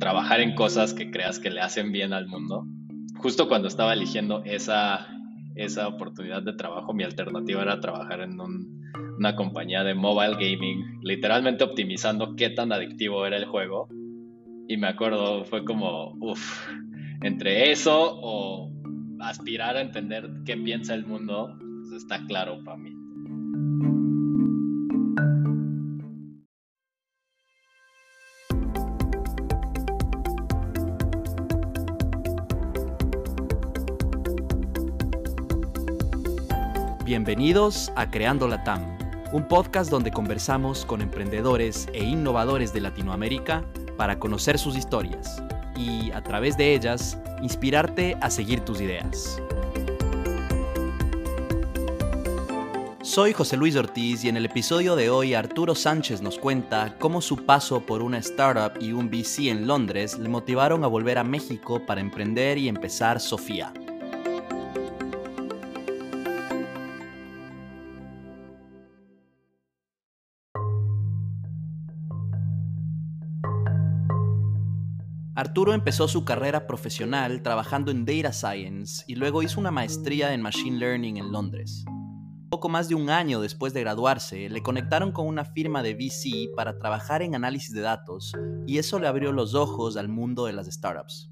Trabajar en cosas que creas que le hacen bien al mundo. Justo cuando estaba eligiendo esa, esa oportunidad de trabajo, mi alternativa era trabajar en una compañía de mobile gaming, literalmente optimizando qué tan adictivo era el juego. Y me acuerdo, fue como, uff, entre eso o aspirar a entender qué piensa el mundo, pues está claro para mí. Bienvenidos a Creando la TAM, un podcast donde conversamos con emprendedores e innovadores de Latinoamérica para conocer sus historias y, a través de ellas, inspirarte a seguir tus ideas. Soy José Luis Ortiz y en el episodio de hoy Arturo Sánchez nos cuenta cómo su paso por una startup y un VC en Londres le motivaron a volver a México para emprender y empezar Sofía. Arturo empezó su carrera profesional trabajando en Data Science y luego hizo una maestría en Machine Learning en Londres. Poco más de un año después de graduarse, le conectaron con una firma de VC para trabajar en análisis de datos y eso le abrió los ojos al mundo de las startups.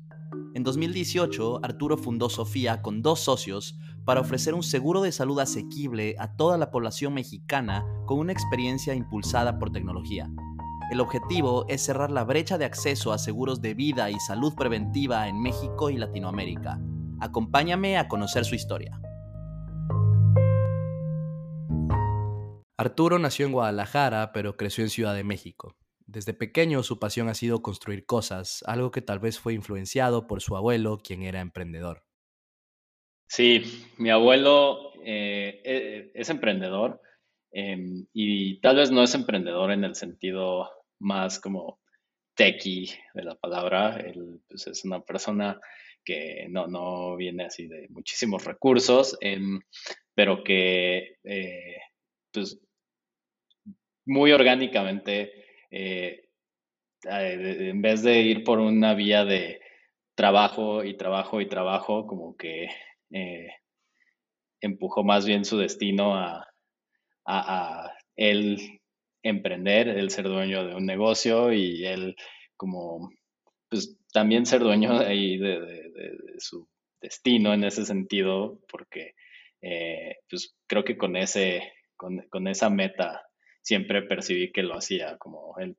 En 2018, Arturo fundó Sofía con dos socios para ofrecer un seguro de salud asequible a toda la población mexicana con una experiencia impulsada por tecnología. El objetivo es cerrar la brecha de acceso a seguros de vida y salud preventiva en México y Latinoamérica. Acompáñame a conocer su historia. Arturo nació en Guadalajara, pero creció en Ciudad de México. Desde pequeño su pasión ha sido construir cosas, algo que tal vez fue influenciado por su abuelo, quien era emprendedor. Sí, mi abuelo eh, e, es emprendedor em, y tal vez no es emprendedor en el sentido más como techie de la palabra. Él pues, es una persona que no, no, viene así de muchísimos recursos, em, pero que eh, pues muy orgánicamente, eh, eh, en vez de ir por una vía de trabajo y trabajo y trabajo, como que empujó más bien su destino a, a, a él emprender, el ser dueño de un negocio y él como, pues también ser dueño de, de, su destino en ese sentido, porque eh, pues creo que con, ese, con, esa meta siempre percibí que lo hacía, como el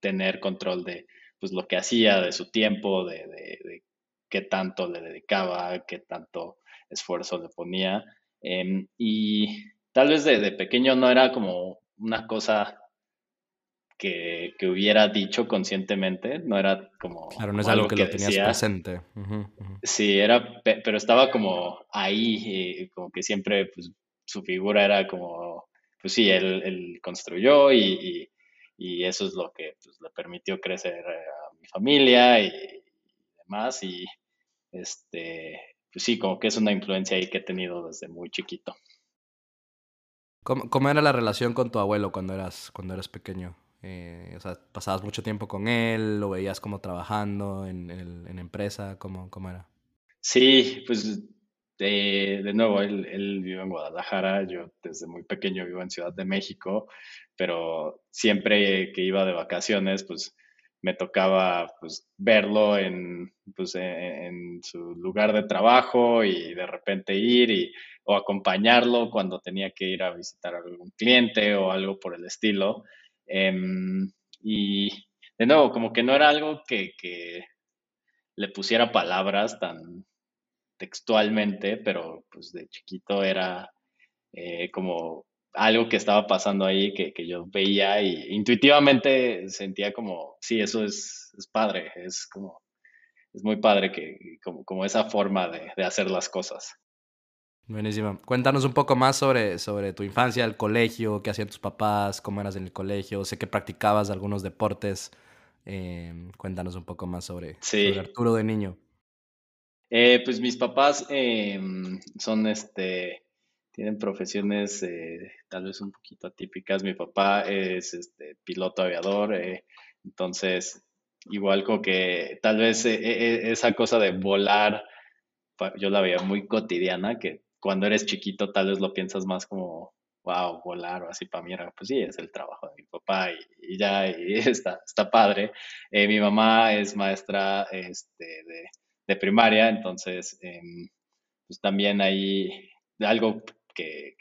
tener control de pues lo que hacía, de su tiempo, de, de, qué tanto le dedicaba, qué tanto esfuerzo le ponía. Em, y tal vez de, pequeño no era como una cosa que, hubiera dicho conscientemente, no era como... Claro, no es algo, que, lo tenías presente. Sí, era, pero estaba como ahí, como que siempre pues, su figura era como, pues sí, él, construyó y, eso es lo que pues, le permitió crecer a mi familia y, demás, y este, pues sí, como que es una influencia ahí que he tenido desde muy chiquito. ¿Cómo, ¿Cómo, era la relación con tu abuelo cuando eras, cuando eras pequeño? Eh, o sea, pasabas mucho tiempo con él, lo veías como trabajando en, en, empresa, ¿cómo, ¿cómo, era? Sí, pues de, de nuevo, él, él, vive en Guadalajara, yo desde muy pequeño vivo en Ciudad de México, pero siempre que iba de vacaciones, pues me tocaba pues, verlo en, pues, en, su lugar de trabajo y de repente ir y, o acompañarlo cuando tenía que ir a visitar a algún cliente o algo por el estilo. Em, y de nuevo, como que no era algo que, le pusiera palabras tan textualmente, pero pues de chiquito era eh, como algo que estaba pasando ahí que, yo veía y intuitivamente sentía como, sí, eso es, padre, es como, es muy padre que como, como esa forma de, de hacer las cosas. Buenísimo. Cuéntanos un poco más sobre, sobre tu infancia, el colegio, qué hacían tus papás, cómo eras en el colegio. Sé que practicabas algunos deportes. Em, cuéntanos un poco más sobre, Arturo de niño. Eh, pues mis papás em, son este, tienen profesiones eh, tal vez un poquito atípicas. Mi papá es este, piloto aviador, eh, entonces igual como que tal vez eh, esa cosa de volar, yo la veía muy cotidiana, que cuando eres chiquito tal vez lo piensas más como, wow, volar o así para mí era, pues sí, es el trabajo de mi papá y, ya, y está, está padre. mi mamá es maestra este, de, de primaria, entonces em, pues también hay algo que,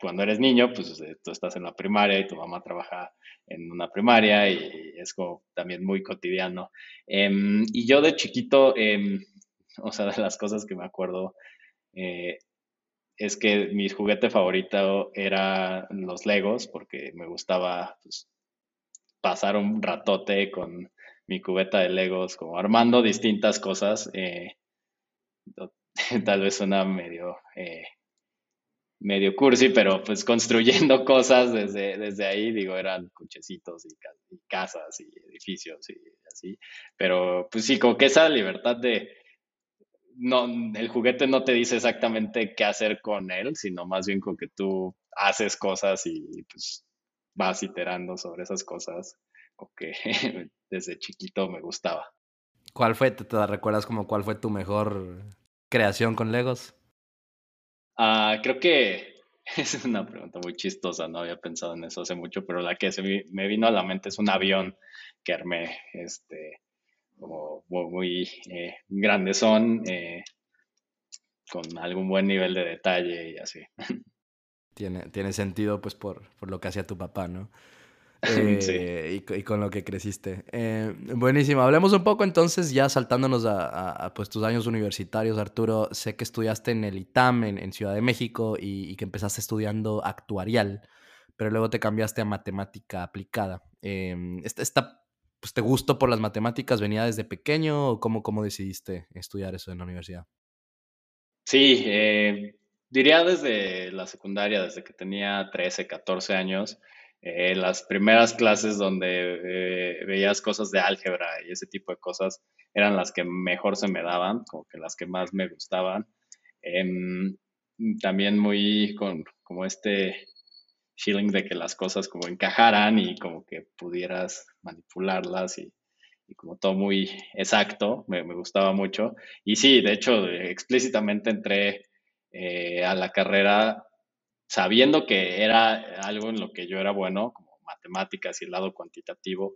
cuando eres niño, pues eh, tú estás en la primaria y tu mamá trabaja en una primaria y es como también muy cotidiano. Em, y yo de chiquito, em, o sea, de las cosas que me acuerdo, eh, es que mi juguete favorito era los Legos, porque me gustaba pues, pasar un ratote con mi cubeta de Legos, como armando distintas cosas. Eh, tal vez suena medio medio cursi, pero pues construyendo cosas desde, desde ahí, digo, eran cochecitos y, casas y edificios y así, pero pues sí, como que esa libertad de, no, el juguete no te dice exactamente qué hacer con él, sino más bien como que tú haces cosas y pues vas iterando sobre esas cosas, o que desde chiquito me gustaba. ¿Cuál fue, te, te recuerdas como cuál fue tu mejor creación con Legos? Ah, creo que es una pregunta muy chistosa, no había pensado en eso hace mucho, pero la que se me vino a la mente es un avión que armé, este, como muy, eh, grandes son, eh, con algún buen nivel de detalle y así. Tiene, tiene sentido, pues, por, por lo que hacía tu papá, ¿no? Eh, y, con lo que creciste. Eh, buenísimo. Hablemos un poco entonces, ya saltándonos a, pues, tus años universitarios, Arturo. Sé que estudiaste en el ITAM, en, Ciudad de México, y, que empezaste estudiando actuarial, pero luego te cambiaste a matemática aplicada. Eh, esta, pues, ¿Te gustó por las matemáticas? ¿Venía desde pequeño o cómo, cómo decidiste estudiar eso en la universidad? Sí, diría desde la secundaria, desde que tenía 13, 14 años. Eh, las primeras clases donde eh, veías cosas de álgebra y ese tipo de cosas eran las que mejor se me daban, como que las que más me gustaban. Em, también muy con como este feeling de que las cosas como encajaran y como que pudieras manipularlas y, como todo muy exacto, me, gustaba mucho. Y sí, de hecho, explícitamente entré eh, a la carrera sabiendo que era algo en lo que yo era bueno, como matemáticas y el lado cuantitativo,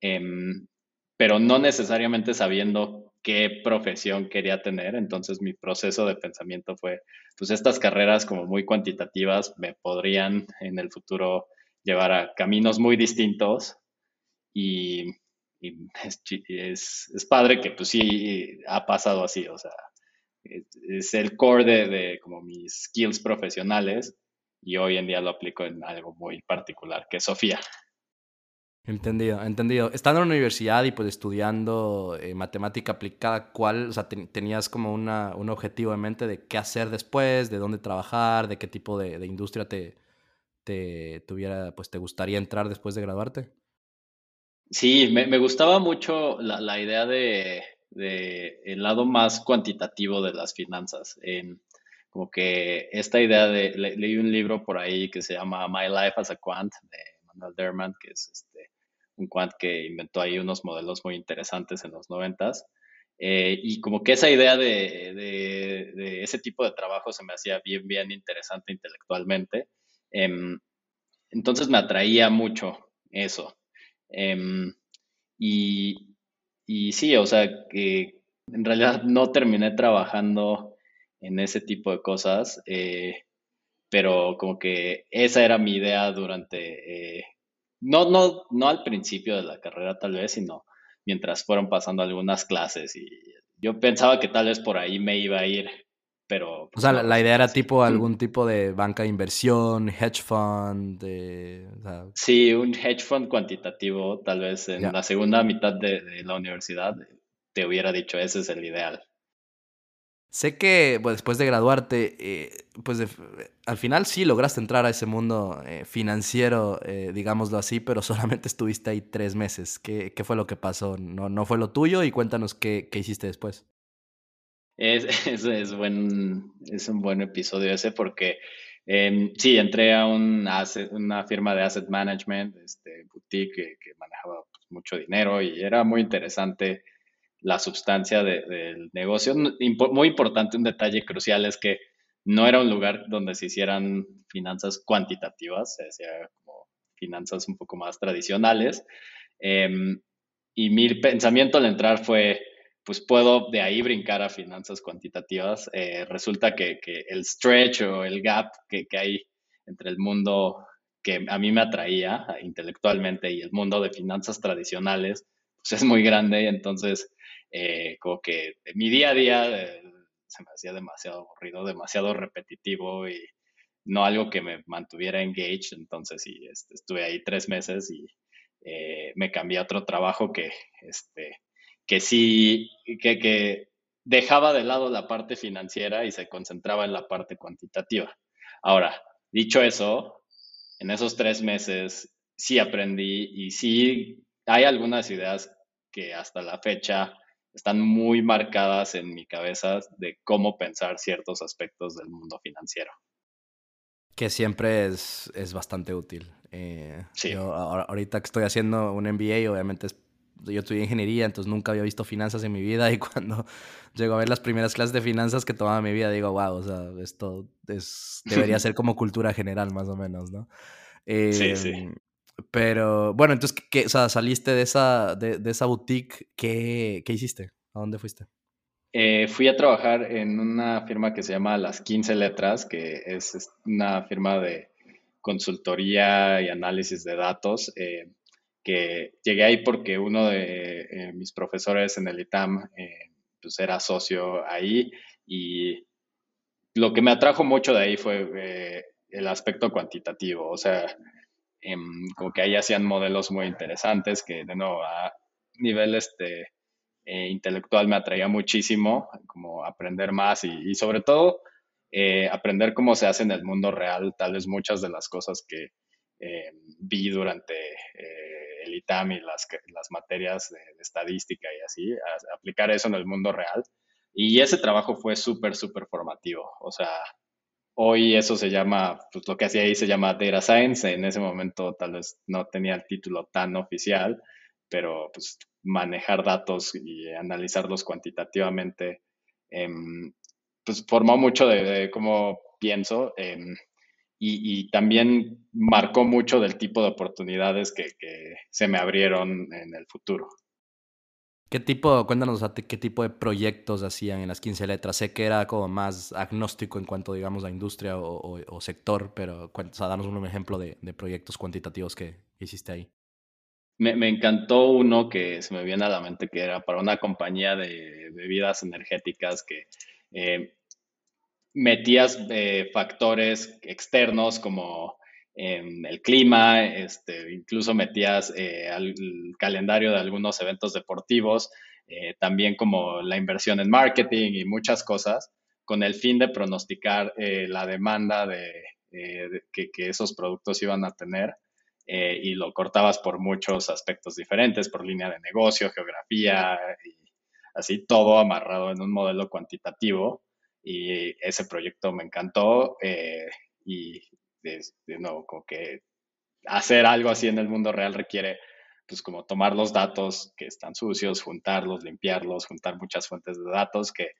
em, pero no necesariamente sabiendo qué profesión quería tener. Entonces mi proceso de pensamiento fue, pues estas carreras como muy cuantitativas me podrían en el futuro llevar a caminos muy distintos y, es, padre que pues sí ha pasado así, o sea, es, el core de, de, como mis skills profesionales y hoy en día lo aplico en algo muy particular, que es Sofía. Entendido, entendido. Estando en la universidad y pues estudiando eh, matemática aplicada, ¿cuál, o sea, tenías como una, un objetivo en mente de qué hacer después, de dónde trabajar, de qué tipo de, industria te, te tuviera, pues te gustaría entrar después de graduarte? Sí, me, gustaba mucho la, idea de, de, el lado más cuantitativo de las finanzas. Como que esta idea de, leí un libro por ahí que se llama My Life as a Quant de Manuel Derman, que es este, un quant que inventó ahí unos modelos muy interesantes en los noventas. Eh, y como que esa idea de, ese tipo de trabajo se me hacía bien, bien interesante intelectualmente. Em, entonces me atraía mucho eso. Em, y, y sí, o sea, que en realidad no terminé trabajando en ese tipo de cosas, eh, pero como que esa era mi idea durante, eh, no, no, no al principio de la carrera tal vez, sino mientras fueron pasando algunas clases y yo pensaba que tal vez por ahí me iba a ir, pero... o sea, la, idea era tipo algún tipo de banca de inversión, hedge fund, de... Sí, un hedge fund cuantitativo, tal vez en la segunda mitad de, de la universidad te hubiera dicho, ese es el ideal. Sé que después de graduarte, eh, pues al final sí lograste entrar a ese mundo eh, financiero, eh, digámoslo así, pero solamente estuviste ahí tres meses. ¿Qué, qué fue lo que pasó? ¿No, ¿No, fue lo tuyo? Y cuéntanos qué, hiciste después. Es, es, buen, es un buen episodio ese porque em, sí, entré a un una firma de asset management, este, boutique que, manejaba pues, mucho dinero y era muy interesante la sustancia del negocio. Muy importante, un detalle crucial es que no era un lugar donde se hicieran finanzas cuantitativas, se hacía finanzas un poco más tradicionales. Em, y mi pensamiento al entrar fue, pues puedo de ahí brincar a finanzas cuantitativas. Eh, resulta que, el stretch o el gap que, hay entre el mundo que a mí me atraía intelectualmente y el mundo de finanzas tradicionales, pues es muy grande. Entonces, eh, como que mi día a día eh, se me hacía demasiado aburrido, demasiado repetitivo y no algo que me mantuviera engaged. Entonces, este, estuve ahí tres meses y eh, me cambié a otro trabajo que, este, que sí, que, que dejaba de lado la parte financiera y se concentraba en la parte cuantitativa. Ahora, dicho eso, en esos tres meses sí aprendí y sí hay algunas ideas que hasta la fecha están muy marcadas en mi cabeza de cómo pensar ciertos aspectos del mundo financiero. Que siempre es, es bastante útil. Eh, sí. Yo ahorita que estoy haciendo un MBA, obviamente yo estudié ingeniería, entonces nunca había visto finanzas en mi vida y cuando llego a ver las primeras clases de finanzas que tomaba en mi vida, digo, wow, o sea, esto es, debería ser como cultura general más o menos, ¿no? sí, sí. Pero bueno, entonces, ¿qué, o sea, saliste de esa, de, de esa boutique, ¿qué, ¿qué, hiciste? ¿A dónde fuiste? Eh, fui a trabajar en una firma que se llama Las 15 Letras, que es una firma de consultoría y análisis de datos, eh, que llegué ahí porque uno de eh, mis profesores en el ITAM pues era socio ahí y lo que me atrajo mucho de ahí fue el aspecto cuantitativo, o sea, Em, como que ahí hacían modelos muy interesantes que de nuevo a nivel este, eh, intelectual me atraía muchísimo, como aprender más y, sobre todo eh, aprender cómo se hace en el mundo real, tal vez muchas de las cosas que eh, vi durante el ITAM y las, las materias de, de, estadística y así, aplicar eso en el mundo real. Y ese trabajo fue súper, súper formativo. O sea, Hoy eso se llama, pues lo que hacía ahí se llama Data Science. En ese momento tal vez no tenía el título tan oficial, pero pues manejar datos y analizarlos cuantitativamente, em, pues formó mucho de, cómo pienso em, y, también marcó mucho del tipo de oportunidades que se me abrieron en el futuro. ¿Qué tipo, cuéntanos qué tipo de proyectos hacían en las 15 letras? Sé que era como más agnóstico en cuanto, digamos, a industria o, sector, pero o danos un ejemplo de, proyectos cuantitativos que hiciste ahí. Me, encantó uno que se me viene a la mente, que era para una compañía de bebidas energéticas que eh, metías eh, factores externos como el clima, este, incluso metías eh, el calendario de algunos eventos deportivos, eh, también como la inversión en marketing y muchas cosas, con el fin de pronosticar eh, la demanda de, que, esos productos iban a tener. y lo cortabas por muchos aspectos diferentes, por línea de negocio, geografía, así todo amarrado en un modelo cuantitativo. Y ese proyecto me encantó y de, nuevo, como que hacer algo así en el mundo real requiere pues como tomar los datos que están sucios, juntarlos, limpiarlos, juntar muchas fuentes de datos que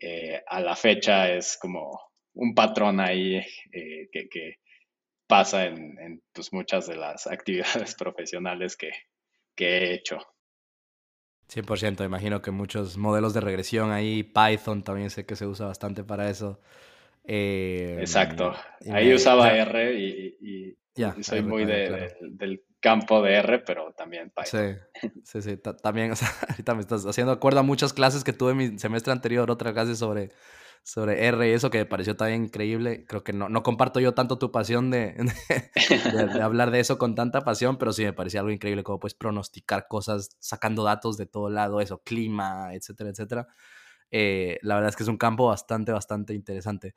eh, a la fecha es como un patrón ahí eh, que, pasa en, pues, muchas de las actividades profesionales que, que he hecho. 100%, imagino que muchos modelos de regresión ahí, Python también sé que se usa bastante para eso. Eh, Exacto. Ahí usaba R y, soy muy del campo de R, pero también Python. Sí, sí, sí. También, ahorita me estás haciendo acuerdo a muchas clases que tuve mi semestre anterior, otra clase sobre, sobre R y eso que me pareció también increíble. Creo que no, no comparto yo tanto tu pasión de, de, hablar de eso con tanta pasión, pero sí me parecía algo increíble como puedes pronosticar cosas sacando datos de todo lado, eso, clima, etcétera, etcétera. Eh, la verdad es que es un campo bastante, bastante interesante.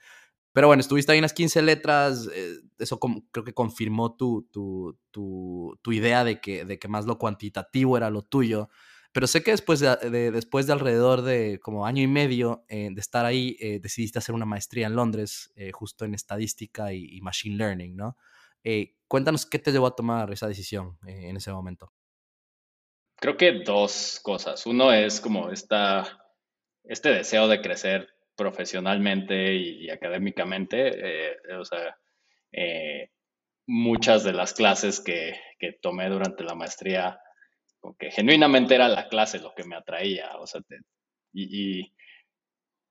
Pero bueno, estuviste ahí en las 15 letras, eh, eso creo que confirmó tu, tu, tu, idea de que, de que más lo cuantitativo era lo tuyo. Pero sé que después de, después de alrededor de como año y medio eh, de estar ahí, decidiste hacer una maestría en Londres, justo en estadística y, machine learning, ¿no? cuéntanos qué te llevó a tomar esa decisión en ese momento. Creo que dos cosas. Uno es como esta, este deseo de crecer profesionalmente y, académicamente. o sea, muchas de las clases que, que tomé durante la maestría que genuinamente era la clase lo que me atraía, o sea, y,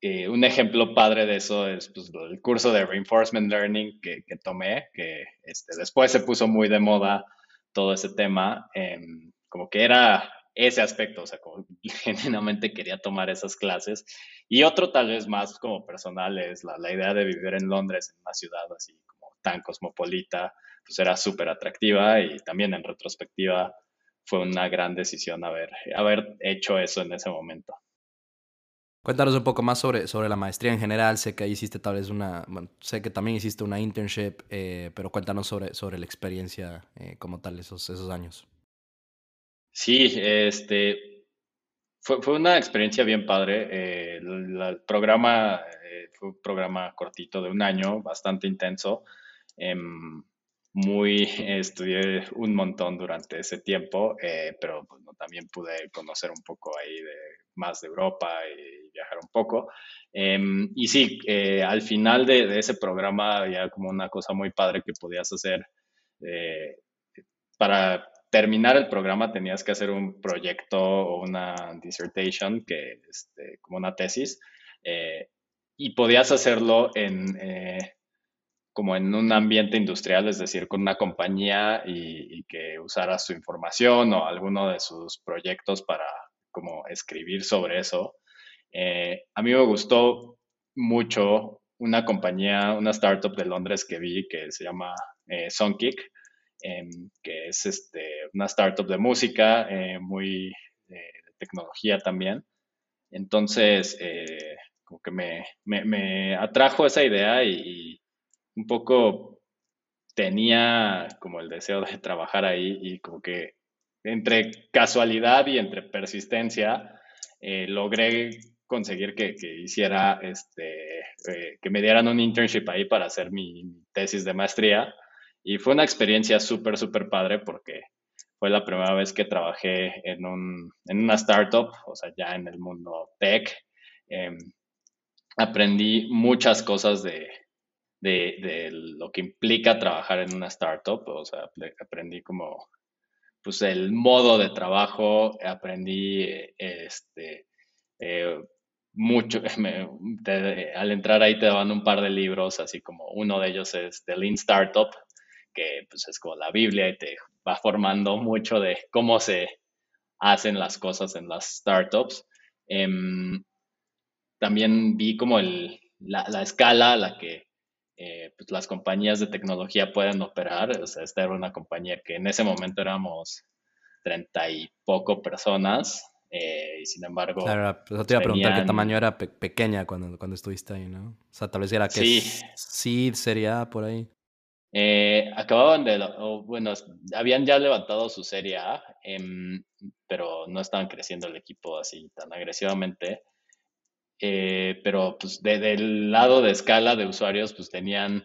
eh, un ejemplo padre de eso es pues, el curso de Reinforcement Learning que, tomé, que este, después se puso muy de moda todo ese tema, em, como que era ese aspecto, o sea, como genuinamente quería tomar esas clases. Y otro tal vez más como personal es la, la idea de vivir en Londres, en una ciudad así como tan cosmopolita, pues era súper atractiva y también en retrospectiva fue una gran decisión haber, haber hecho eso en ese momento. Cuéntanos un poco más sobre, sobre la maestría en general. Sé que hiciste tal vez una, sé que también hiciste una internship, eh, pero cuéntanos sobre, sobre la experiencia eh, como tal esos, esos años. Sí, este, fue, fue una experiencia bien padre. Eh, el, programa fue un programa cortito de un año, bastante intenso. Em, muy, estudié un montón durante ese tiempo, eh, pero pues, también pude conocer un poco ahí más de Europa y viajar un poco. Em, y sí, eh, al final de, ese programa había como una cosa muy padre que podías hacer. Eh, para terminar el programa tenías que hacer un proyecto o una dissertation, que este, como una tesis, y podías hacerlo en como en un ambiente industrial, es decir, con una compañía y, que usara su información o alguno de sus proyectos para como escribir sobre eso. Eh, a mí me gustó mucho una compañía, una startup de Londres que vi que se llama eh, Songkick, em, que es este, una startup de música, eh, muy de tecnología también. Entonces, como que me, me, atrajo esa idea y un poco tenía como el deseo de trabajar ahí y como que entre casualidad y entre persistencia eh, logré conseguir que, hiciera este eh, que me dieran un internship ahí para hacer mi, tesis de maestría y fue una experiencia súper súper padre porque fue la primera vez que trabajé en, un, en una startup, o sea, ya en el mundo tech. Em, aprendí muchas cosas de, de, lo que implica trabajar en una startup. O sea, aprendí como, pues el modo de trabajo, aprendí este, eh, mucho, al entrar ahí te daban un par de libros, así como uno de ellos es The Lean Startup, que pues es como la Biblia y te va formando mucho de cómo se hacen las cosas en las startups. Em, también vi como el, la, la, escala a la que eh, pues las compañías de tecnología pueden operar. O sea, esta era una compañía que en ese momento éramos treinta y poco personas eh, y sin embargo... Claro, pues te iba a preguntar qué tamaño era pequeña cuando, cuando estuviste ahí, ¿no? O sea, tal vez era que sí. seed sería por ahí. Eh, acababan de, bueno, habían ya levantado su serie A, em, pero no estaban creciendo el equipo así tan agresivamente. Eh, pero pues del lado de escala de usuarios, pues tenían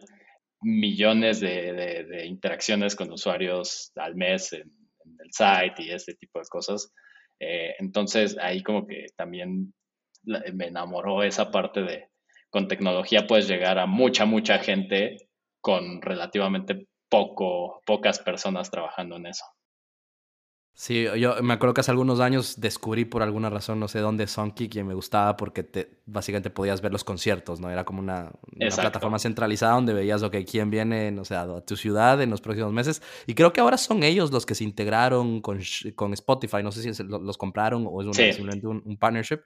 millones de, interacciones con usuarios al mes en, el site y este tipo de cosas. Eh, entonces ahí como que también me enamoró esa parte de con tecnología puedes llegar a mucha, mucha gente con relativamente poco, pocas personas trabajando en eso. Sí, yo me acuerdo que hace algunos años descubrí por alguna razón, no sé dónde, Songkick y me gustaba porque te, básicamente podías ver los conciertos, ¿no? Era como una, plataforma centralizada donde veías, ok, quién viene, o sea, a tu ciudad en los próximos meses. Y creo que ahora son ellos los que se integraron con, con Spotify, no sé si los compraron o es simplemente un, partnership.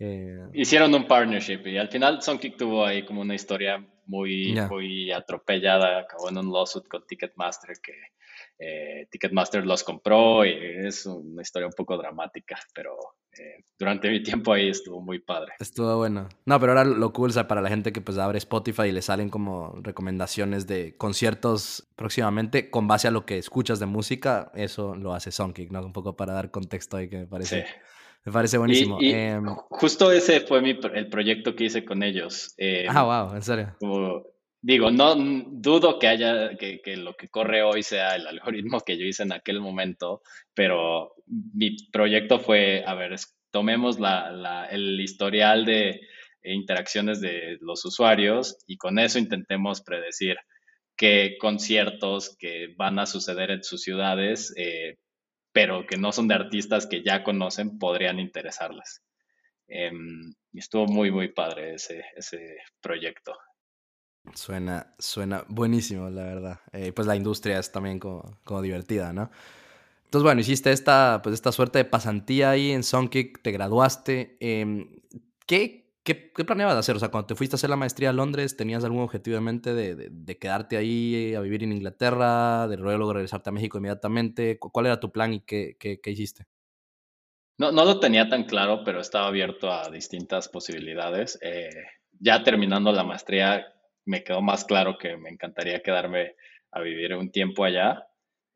Eh, Hicieron un partnership y al final Songkick tuvo ahí como una historia muy, muy atropellada, acabó en un lawsuit con Ticketmaster que eh, Ticketmaster los compró y es una historia un poco dramática, pero eh, durante mi tiempo ahí estuvo muy padre. Estuvo bueno. No, pero ahora lo cool, o sea, para la gente que pues abre Spotify y le salen como recomendaciones de conciertos próximamente con base a lo que escuchas de música, eso lo hace Songkick, ¿no? Un poco para dar contexto ahí que me parece, me parece buenísimo. Em, justo ese fue mi, el proyecto que hice con ellos. ah, wow, en serio. digo, no dudo que haya, que, que lo que corre hoy sea el algoritmo que yo hice en aquel momento, pero mi proyecto fue, a ver, tomemos la, el historial de interacciones de los usuarios y con eso intentemos predecir qué conciertos que van a suceder en sus ciudades, eh, pero que no son de artistas que ya conocen, podrían interesarles. Em, estuvo muy, muy padre ese, ese proyecto. Suena, suena buenísimo, la verdad. Eh, pues la industria es también como, como divertida, ¿no? Entonces, bueno, hiciste esta, pues esta suerte de pasantía ahí en Songkick, te graduaste. Em, ¿qué, qué, planeabas hacer? O sea, cuando te fuiste a hacer la maestría a Londres, ¿tenías algún objetivo en mente de, quedarte ahí a vivir en Inglaterra, de luego regresarte a México inmediatamente? ¿Cuál era tu plan y qué, hiciste? No, no lo tenía tan claro, pero estaba abierto a distintas posibilidades. Eh, ya terminando la maestría, me quedó más claro que me encantaría quedarme a vivir un tiempo allá.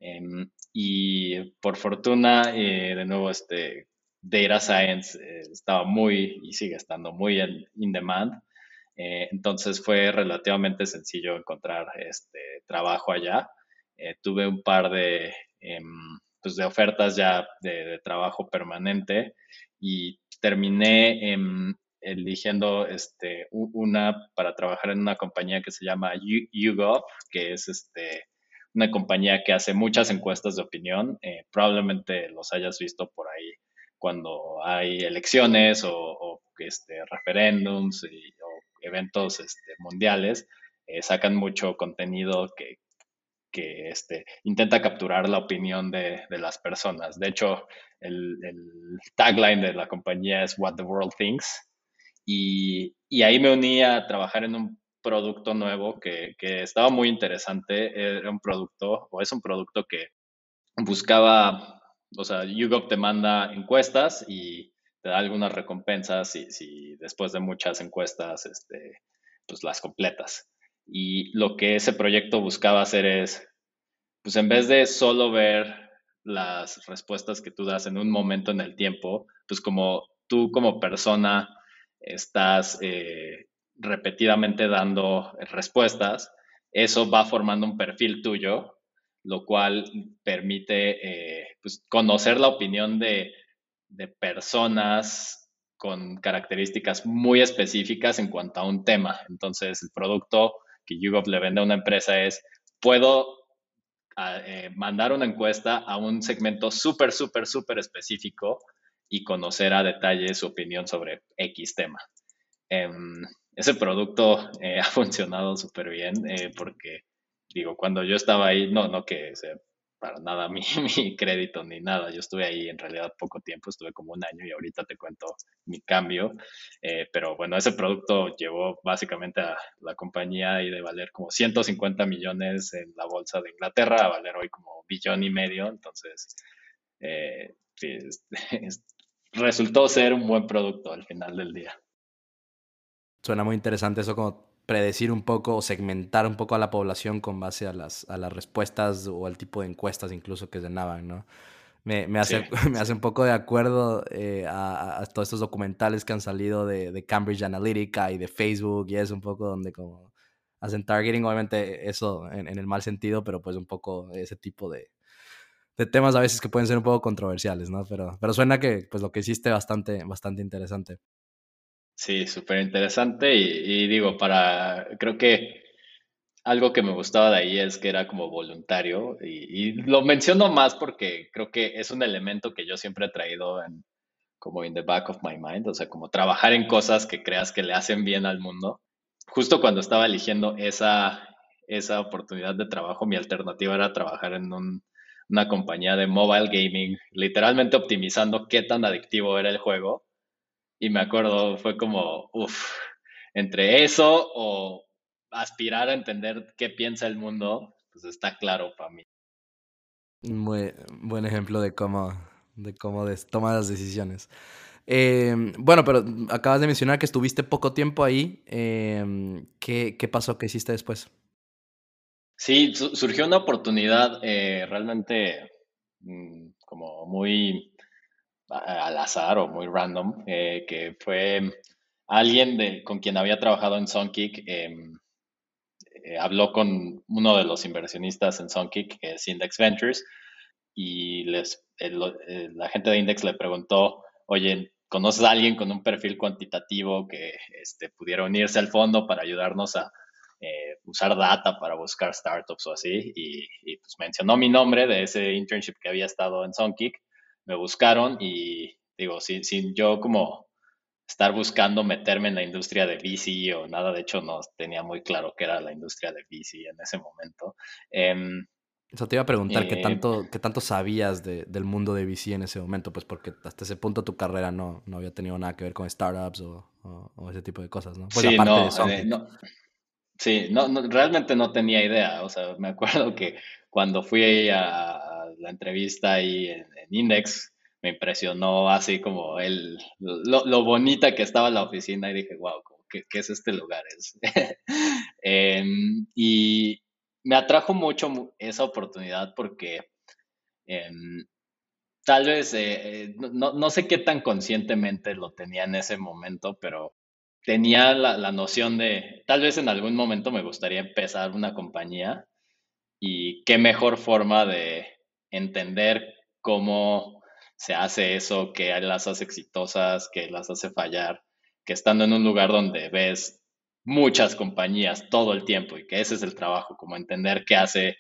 Em, y por fortuna, eh, de nuevo, este Data Science eh, estaba muy y sigue estando muy en in demand. Eh, entonces fue relativamente sencillo encontrar este trabajo allá. tuve un par de, em, pues de ofertas ya de, trabajo permanente y terminé em, eligiendo este, una para trabajar en una compañía que se llama YouGov, que es este, una compañía que hace muchas encuestas de opinión. Eh, probablemente los hayas visto por ahí cuando hay elecciones o, este, referéndums y, o eventos este, mundiales. Eh, sacan mucho contenido que, que este, intenta capturar la opinión de, de las personas. De hecho, el, el, tagline de la compañía es What the World Thinks. Y, y ahí me uní a trabajar en un producto nuevo que, que, estaba muy interesante. Era un producto, o es un producto que buscaba, o sea, YouGov te manda encuestas y te da algunas recompensas si, si después de muchas encuestas, este, pues las completas. Y lo que ese proyecto buscaba hacer es, pues en vez de solo ver las respuestas que tú das en un momento en el tiempo, pues como tú como persona estás eh, repetidamente dando respuestas, eso va formando un perfil tuyo, lo cual permite eh, pues, conocer la opinión de, personas con características muy específicas en cuanto a un tema. Entonces, el producto que YouGov le vende a una empresa es, puedo eh, mandar una encuesta a un segmento súper, súper, súper específico y conocer a detalle su opinión sobre X tema. Em, ese producto eh, ha funcionado súper bien porque, digo, cuando yo estaba ahí, no, no que sea para nada mi, mi, crédito ni nada, yo estuve ahí en realidad poco tiempo, estuve como un año y ahorita te cuento mi cambio, eh, pero bueno, ese producto llevó básicamente a la compañía y de valer como 150 millones en la bolsa de Inglaterra a valer hoy como billón y medio, entonces, sí, resultó ser un buen producto al final del día. Suena muy interesante eso como predecir un poco o segmentar un poco a la población con base a las, a las respuestas o al tipo de encuestas incluso que llenaban, ¿no? Me, me, hace, me hace un poco de acuerdo eh, a, todos estos documentales que han salido de, de, Cambridge Analytica y de Facebook y es un poco donde como hacen targeting, obviamente eso en, en el mal sentido, pero pues un poco ese tipo de, de temas a veces que pueden ser un poco controversiales, ¿no? Pero, pero suena que pues lo que hiciste bastante, bastante interesante. Sí, súper interesante y, digo, para, creo que algo que me gustaba de ahí es que era como voluntario y, lo menciono más porque creo que es un elemento que yo siempre he traído en, como in the back of my mind, o sea, como trabajar en cosas que creas que le hacen bien al mundo. Justo cuando estaba eligiendo esa, esa oportunidad de trabajo, mi alternativa era trabajar en una compañía de mobile gaming, literalmente optimizando qué tan adictivo era el juego y me acuerdo, fue como, uff, entre eso o aspirar a entender qué piensa el mundo, pues está claro para mí. Muy buen ejemplo de cómo, de cómo tomas las decisiones. Em, bueno, pero acabas de mencionar que estuviste poco tiempo ahí. Em, ¿qué, ¿qué, pasó? ¿Qué hiciste después? Sí, surgió una oportunidad eh, realmente mm, como muy al azar o muy random, eh, que fue alguien de, con quien había trabajado en Songkick. Em, eh, habló con uno de los inversionistas en Songkick, que es Index Ventures, y les, la gente de Index le preguntó, oye, ¿conoces a alguien con un perfil cuantitativo que este, pudiera unirse al fondo para ayudarnos a eh, usar data para buscar startups o así? Y, pues mencionó mi nombre de ese internship que había estado en Songkick, me buscaron y digo, sin, sin yo como estar buscando meterme en la industria de VC o nada, de hecho no tenía muy claro qué era la industria de VC en ese momento. Em, eso te iba a preguntar, ¿qué, eh, tanto, ¿qué tanto sabías del mundo de VC en ese momento? Pues porque hasta ese punto tu carrera no, no había tenido nada que ver con startups o, ese tipo de cosas, ¿no? Pues sí, no, eh, no, sí, no, realmente no tenía idea. O sea, me acuerdo que cuando fui a, la entrevista ahí en, Index, me impresionó así como el, lo, bonita que estaba la oficina y dije, wow, ¿qué, qué es este lugar? Es. Em, y me atrajo mucho esa oportunidad porque em, tal vez, eh, eh, no, sé qué tan conscientemente lo tenía en ese momento, pero tenía la, noción de, tal vez en algún momento me gustaría empezar una compañía y qué mejor forma de entender cómo se hace eso, que las hace exitosas, que las hace fallar, que estando en un lugar donde ves muchas compañías todo el tiempo y que ese es el trabajo, como entender qué hace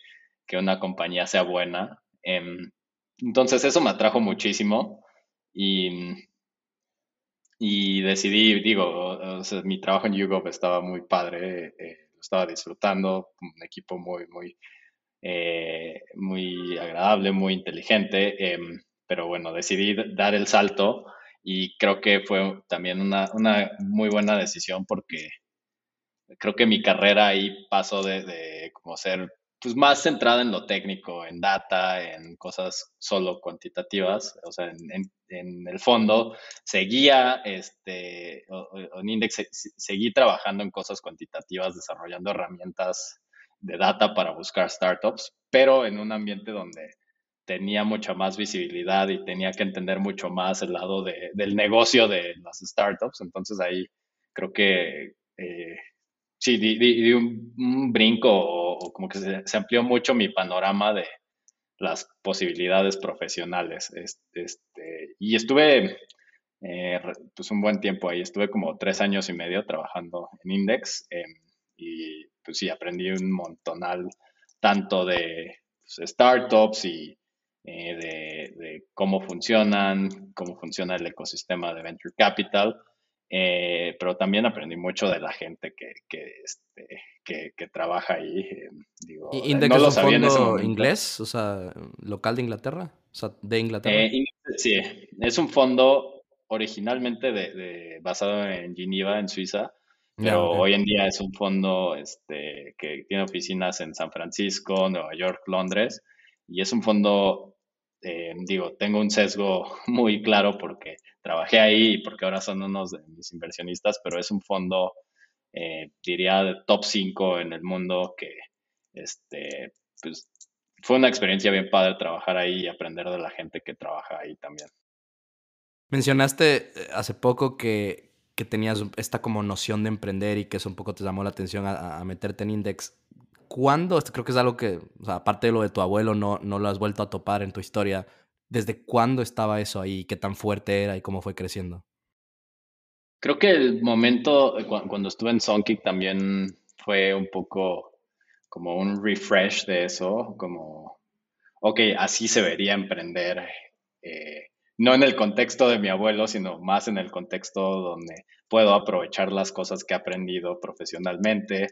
que una compañía sea buena. Em, entonces eso me atrajo muchísimo y, y decidí, digo, mi trabajo en YouGov estaba muy padre, eh, lo estaba disfrutando, un equipo muy, muy, eh, muy agradable, muy inteligente, em, pero bueno, decidí dar el salto y creo que fue también una, una muy buena decisión porque creo que mi carrera ahí pasó de, como ser pues más centrada en lo técnico, en data, en cosas solo cuantitativas, o sea, en, el fondo seguía, este, en Index seguí trabajando en cosas cuantitativas, desarrollando herramientas de data para buscar startups, pero en un ambiente donde tenía mucha más visibilidad y tenía que entender mucho más el lado del negocio de las startups, entonces ahí creo que eh, sí, di, un, brinco o, como que se, amplió mucho mi panorama de las posibilidades profesionales. Este, y estuve eh, pues un buen tiempo ahí, estuve como tres años y medio trabajando en Index em, y pues sí, aprendí un montonal tanto de pues, startups y eh, de, de, cómo funcionan, cómo funciona el ecosistema de Venture Capital. Eh, pero también aprendí mucho de la gente que, que, este, que, trabaja ahí. Eh, digo, ¿Index no es un fondo inglés? O sea, local de Inglaterra? O sea, de Inglaterra. Eh, sí, es un fondo originalmente de, basado en Geneva, en Suiza, pero hoy en día es un fondo este, que tiene oficinas en San Francisco, Nueva York, Londres, y es un fondo, digo, tengo un sesgo muy claro porque trabajé ahí porque ahora son unos de mis inversionistas, pero es un fondo, eh, diría, de top 5 en el mundo que, este, pues, fue una experiencia bien padre trabajar ahí y aprender de la gente que trabaja ahí también. Mencionaste eh, hace poco que, que tenías esta como noción de emprender y que eso un poco te llamó la atención a, meterte en Index. ¿Cuándo? Creo que es algo que, o sea, aparte de lo de tu abuelo, no, no lo has vuelto a topar en tu historia. ¿Desde cuándo estaba eso ahí? ¿Qué tan fuerte era y cómo fue creciendo? Creo que el momento eh, cuando estuve en Songkick también fue un poco como un refresh de eso, como, ok, así se vería emprender, eh, no en el contexto de mi abuelo, sino más en el contexto donde puedo aprovechar las cosas que he aprendido profesionalmente.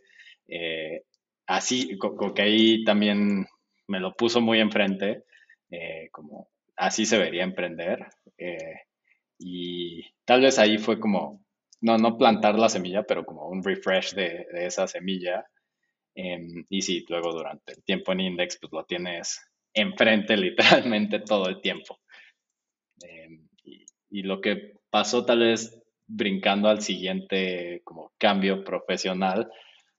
Eh, así, como que ahí también me lo puso muy enfrente, como así se vería emprender. Eh, y tal vez ahí fue como, no, no plantar la semilla, pero como un refresh de, esa semilla. Em, y sí, luego durante el tiempo en Index, pues lo tienes enfrente literalmente todo el tiempo. Em, y, lo que pasó tal vez brincando al siguiente como cambio profesional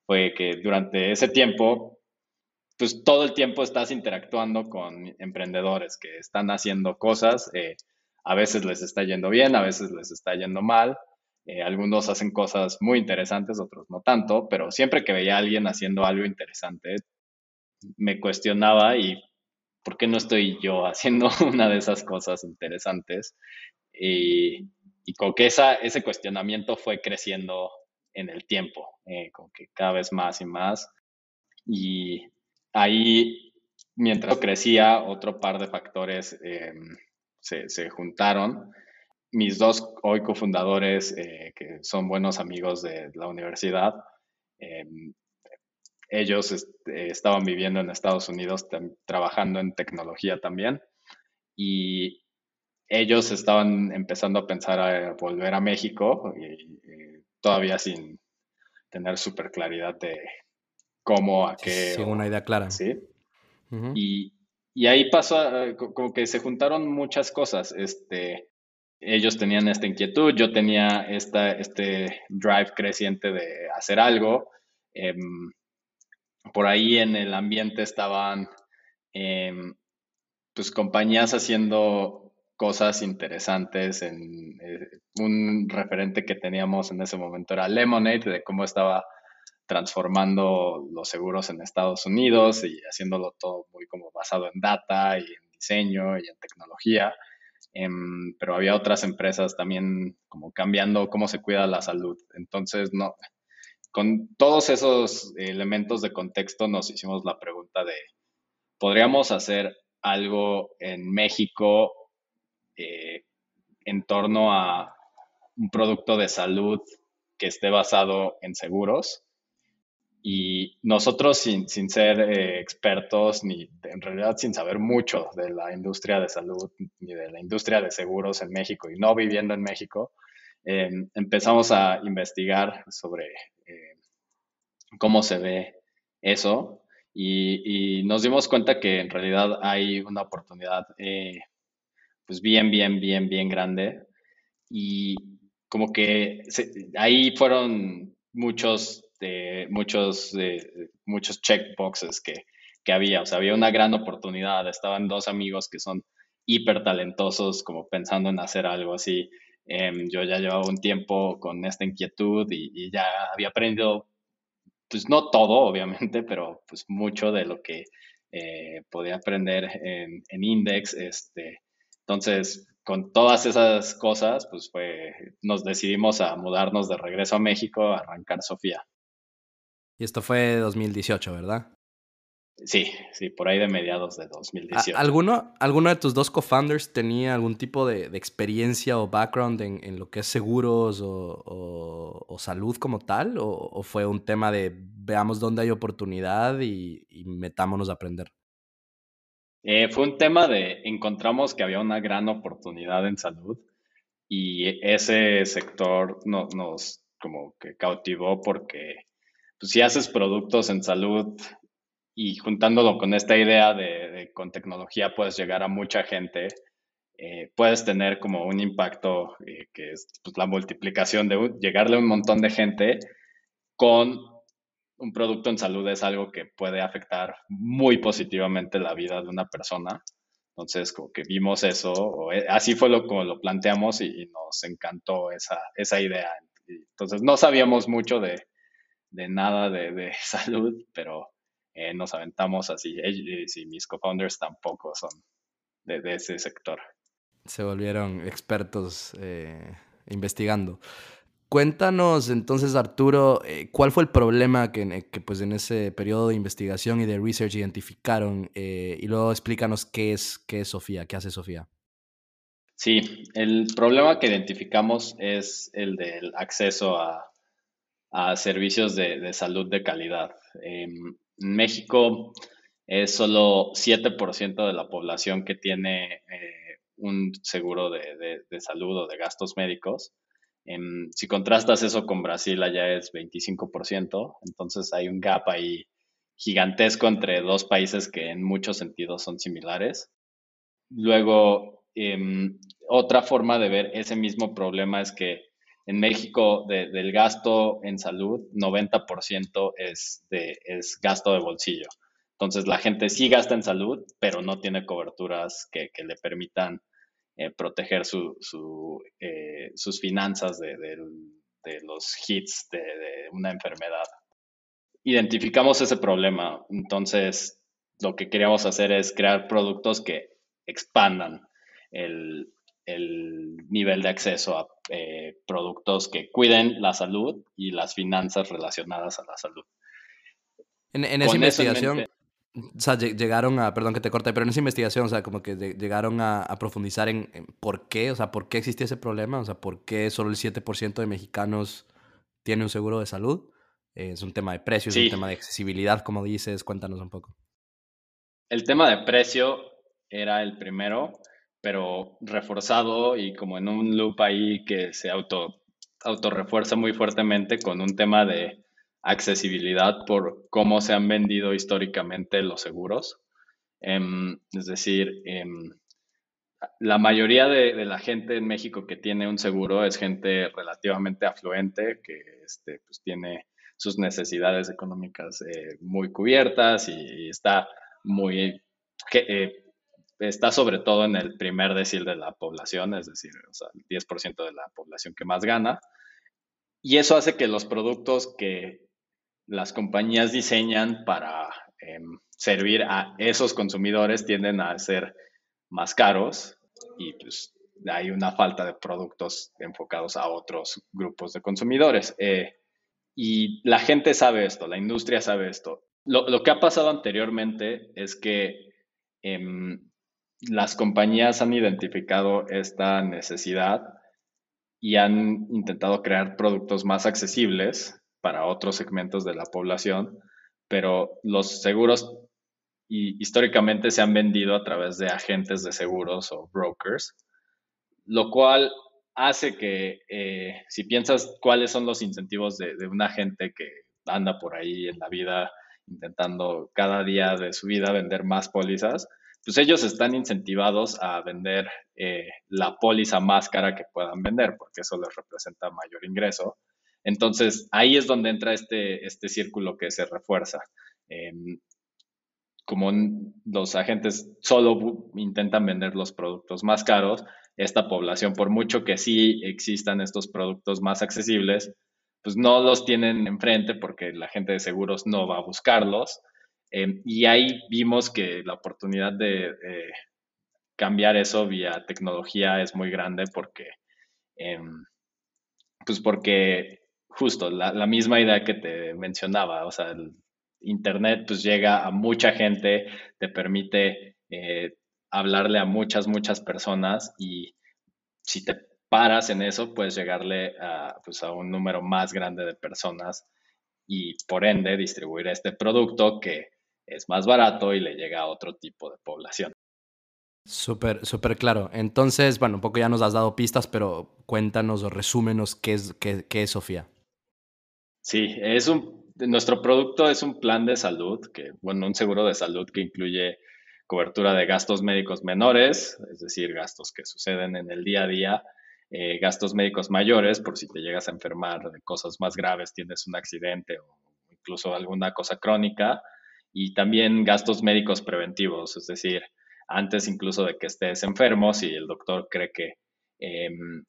fue que durante ese tiempo, pues todo el tiempo estás interactuando con emprendedores que están haciendo cosas. Eh, a veces les está yendo bien, a veces les está yendo mal. Eh, algunos hacen cosas muy interesantes, otros no tanto, pero siempre que veía a alguien haciendo algo interesante, me cuestionaba y ¿por qué no estoy yo haciendo una de esas cosas interesantes? Y, y que esa, ese cuestionamiento fue creciendo en el tiempo, eh, con que cada vez más y más. Y ahí, mientras crecía, otro par de factores em, se, se, juntaron mis dos hoy cofundadores, eh, que son buenos amigos de la universidad, em, ellos eh, estaban viviendo en Estados Unidos trabajando en tecnología también y ellos estaban empezando a pensar a volver a México y, todavía sin tener súper claridad de cómo, a qué. Sin una idea clara. Sí. y, y, ahí pasó, eh, como que se juntaron muchas cosas. Este, ellos tenían esta inquietud, yo tenía esta, este drive creciente de hacer algo. Em, por ahí en el ambiente estaban em, pues compañías haciendo cosas interesantes. Eh, un referente que teníamos en ese momento era Lemonade, de cómo estaba transformando los seguros en Estados Unidos y haciéndolo todo muy como basado en data y en diseño y en tecnología. Em, pero había otras empresas también como cambiando cómo se cuida la salud. Entonces, no, con todos esos elementos de contexto nos hicimos la pregunta de, ¿podríamos hacer algo en México eh, en torno a un producto de salud que esté basado en seguros? Y nosotros, sin, ser eh, expertos, ni en realidad sin saber mucho de la industria de salud, ni de la industria de seguros en México, y no viviendo en México, em, empezamos a investigar sobre eh, cómo se ve eso y, nos dimos cuenta que en realidad hay una oportunidad eh, pues bien, bien, bien, bien grande. Y como que ahí fueron muchos muchos, muchos checkboxes que, que había. O sea, había una gran oportunidad. Estaban dos amigos que son hiper talentosos, como pensando en hacer algo así. Em, yo ya llevaba un tiempo con esta inquietud y, ya había aprendido, pues no todo, obviamente, pero pues mucho de lo que eh, podía aprender en, en, Index. Este, entonces, con todas esas cosas, pues fue, nos decidimos a mudarnos de regreso a México, a arrancar Sofía. Y esto fue 2018, ¿verdad? Sí, sí, por ahí de mediados de 2018. ¿Alguno, ¿Alguno de tus dos co-founders tenía algún tipo de, experiencia o background en, lo que es seguros o, salud como tal? ¿O, fue un tema de veamos dónde hay oportunidad y, metámonos a aprender? Eh, fue un tema de encontramos que había una gran oportunidad en salud y ese sector nos como que cautivó porque pues, si haces productos en salud y juntándolo con esta idea de, con tecnología puedes llegar a mucha gente, eh, puedes tener como un impacto eh, que es pues, la multiplicación de llegarle a un montón de gente con un producto en salud es algo que puede afectar muy positivamente la vida de una persona. Entonces, como que vimos eso, eh, así fue lo, como lo planteamos y, nos encantó esa, esa idea. Entonces, no sabíamos mucho de, de nada de, salud, pero eh, nos aventamos así. y mis co-founders tampoco son de, ese sector. Se volvieron expertos eh, investigando. Cuéntanos entonces, Arturo, eh, ¿cuál fue el problema que, que, pues, en ese periodo de investigación y de research identificaron? y luego explícanos qué es, qué es Sofía, qué hace Sofía. Sí, el problema que identificamos es el del acceso a, a servicios de, salud de calidad. México es solo 7% de la población que tiene eh, un seguro de, salud o de gastos médicos. si contrastas eso con Brasil, allá es 25%, entonces hay un gap ahí gigantesco entre dos países que en muchos sentidos son similares. Luego, em, otra forma de ver ese mismo problema es que en México del gasto en salud, 90% es, de, es gasto de bolsillo. Entonces la gente sí gasta en salud, pero no tiene coberturas que, le permitan eh, proteger su, eh, sus finanzas de, los hits de, una enfermedad. Identificamos ese problema, entonces lo que queríamos hacer es crear productos que expandan el, nivel de acceso a eh, productos que cuiden la salud y las finanzas relacionadas a la salud. En, esa investigación, o sea, llegaron a, perdón que te corte, pero en esa investigación, o sea, como que llegaron a, profundizar en, por qué, o sea, por qué existía ese problema, o sea, por qué solo el 7% de mexicanos tiene un seguro de salud. Eh, es un tema de precio, es un tema de accesibilidad, como dices, cuéntanos un poco. El tema de precio era el primero, pero reforzado y como en un loop ahí que se auto, auto refuerza muy fuertemente con un tema de accesibilidad por cómo se han vendido históricamente los seguros. Em, es decir, em, la mayoría de, la gente en México que tiene un seguro es gente relativamente afluente, que este, pues, tiene sus necesidades económicas eh, muy cubiertas y, está muy... Eh, está sobre todo en el primer decil de la población, es decir, el 10% de la población que más gana. Y eso hace que los productos que las compañías diseñan para em, servir a esos consumidores tienden a ser más caros y pues hay una falta de productos enfocados a otros grupos de consumidores. Eh, y la gente sabe esto, la industria sabe esto. Lo, que ha pasado anteriormente es que em, las compañías han identificado esta necesidad y han intentado crear productos más accesibles para otros segmentos de la población, pero los seguros y, históricamente se han vendido a través de agentes de seguros o brokers, lo cual hace que eh, si piensas cuáles son los incentivos de, un agente que anda por ahí en la vida intentando cada día de su vida vender más pólizas, pues ellos están incentivados a vender eh, la póliza más cara que puedan vender, porque eso les representa mayor ingreso. Entonces, ahí es donde entra este, este círculo que se refuerza. Em, como los agentes solo intentan vender los productos más caros, esta población, por mucho que sí existan estos productos más accesibles, pues no los tienen enfrente porque la gente de seguros no va a buscarlos. Em, y ahí vimos que la oportunidad de cambiar eso vía tecnología es muy grande porque, em, pues porque justo la, misma idea que te mencionaba, o sea, el Internet pues llega a mucha gente, te permite eh, hablarle a muchas, muchas personas y si te paras en eso, puedes llegarle a, pues, a un número más grande de personas y por ende distribuir este producto que es más barato y le llega a otro tipo de población. Súper, súper claro. Entonces, bueno, un poco ya nos has dado pistas, pero cuéntanos o resúmenos qué es, qué es Sofía. Sí, es un, nuestro producto es un plan de salud, que, bueno, un seguro de salud que incluye cobertura de gastos médicos menores, es decir, gastos que suceden en el día a día, eh, gastos médicos mayores, por si te llegas a enfermar de cosas más graves, tienes un accidente o incluso alguna cosa crónica, y también gastos médicos preventivos, es decir, antes incluso de que estés enfermo, si el doctor cree que em,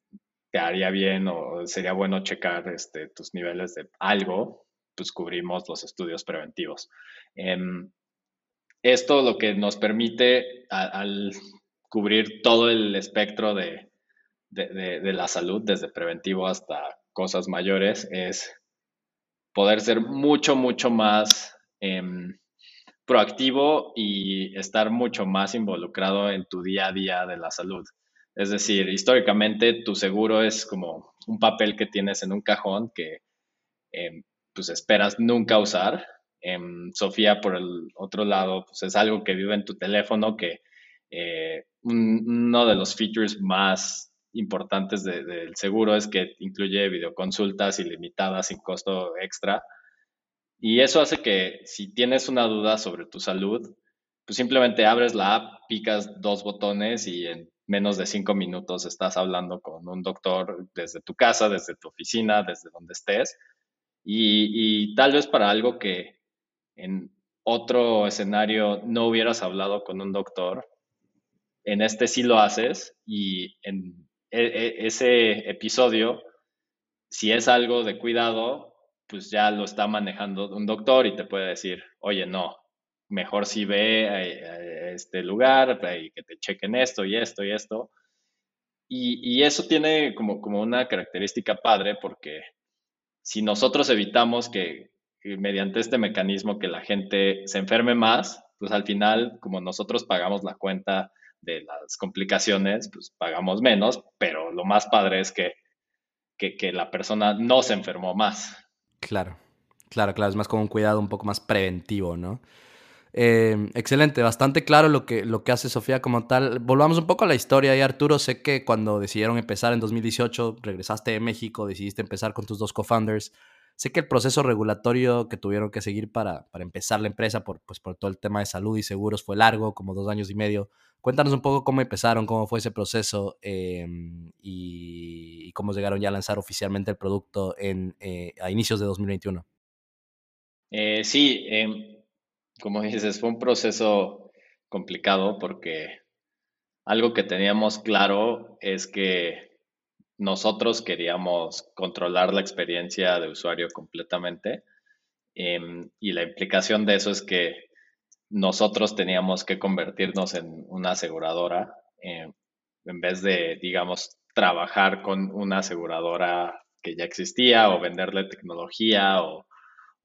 te haría bien o sería bueno checar este, tus niveles de algo, pues cubrimos los estudios preventivos. Em, esto lo que nos permite al cubrir todo el espectro de, la salud, desde preventivo hasta cosas mayores, es poder ser mucho, mucho más em, proactivo y estar mucho más involucrado en tu día a día de la salud. Es decir, históricamente tu seguro es como un papel que tienes en un cajón que em, pues esperas nunca usar. Em, Sofía, por el otro lado, pues es algo que vive en tu teléfono, que eh, uno de los features más importantes del seguro es que incluye videoconsultas ilimitadas sin costo extra. Y eso hace que si tienes una duda sobre tu salud, pues simplemente abres la app, picas dos botones y en menos de cinco minutos estás hablando con un doctor desde tu casa, desde tu oficina, desde donde estés. Y, tal vez para algo que en otro escenario no hubieras hablado con un doctor, en este sí lo haces y en e, e, ese episodio, si es algo de cuidado, pues ya lo está manejando un doctor y te puede decir, oye, no, mejor si ve a, este lugar y que te chequen esto y esto y esto. Y, eso tiene como, como una característica padre porque si nosotros evitamos que mediante este mecanismo que la gente se enferme más, pues al final, como nosotros pagamos la cuenta de las complicaciones, pues pagamos menos, pero lo más padre es que, que, que la persona no se enfermó más. Claro, claro, claro, es más como un cuidado un poco más preventivo, ¿no? Eh, excelente, bastante claro lo que, lo que hace Sofía como tal. Volvamos un poco a la historia y Arturo, sé que cuando decidieron empezar en 2018, regresaste de México, decidiste empezar con tus dos co-founders. Sé que el proceso regulatorio que tuvieron que seguir para, para empezar la empresa pues, por todo el tema de salud y seguros fue largo, como dos años y medio. Cuéntanos un poco cómo empezaron, cómo fue ese proceso em, y, cómo llegaron ya a lanzar oficialmente el producto en, eh, a inicios de 2021. Eh, sí, em, como dices, fue un proceso complicado porque algo que teníamos claro es que nosotros queríamos controlar la experiencia de usuario completamente em, y la implicación de eso es que nosotros teníamos que convertirnos en una aseguradora em, en vez de, digamos, trabajar con una aseguradora que ya existía o venderle tecnología o,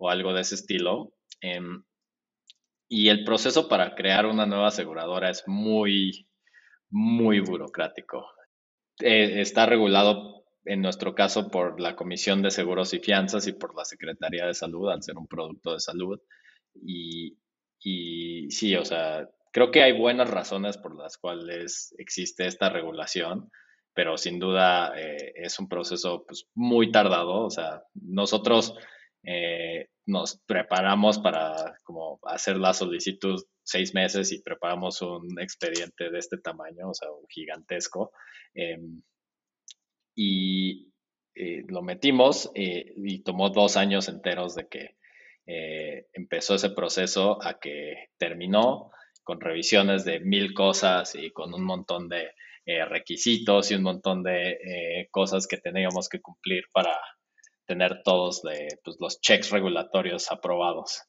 algo de ese estilo. Em, y el proceso para crear una nueva aseguradora es muy, muy burocrático. Eh, está regulado en nuestro caso por la Comisión de Seguros y Fianzas y por la Secretaría de Salud al ser un producto de salud. Y, y sí, o sea, creo que hay buenas razones por las cuales existe esta regulación, pero sin duda eh, es un proceso pues, muy tardado. O sea, nosotros eh, nos preparamos para como hacer la solicitud seis meses y preparamos un expediente de este tamaño, o sea, un gigantesco. Em, y eh, lo metimos y tomó dos años enteros de que eh, empezó ese proceso a que terminó con revisiones de mil cosas y con un montón de requisitos y un montón de cosas que teníamos que cumplir para, tener todos pues, los checks regulatorios aprobados.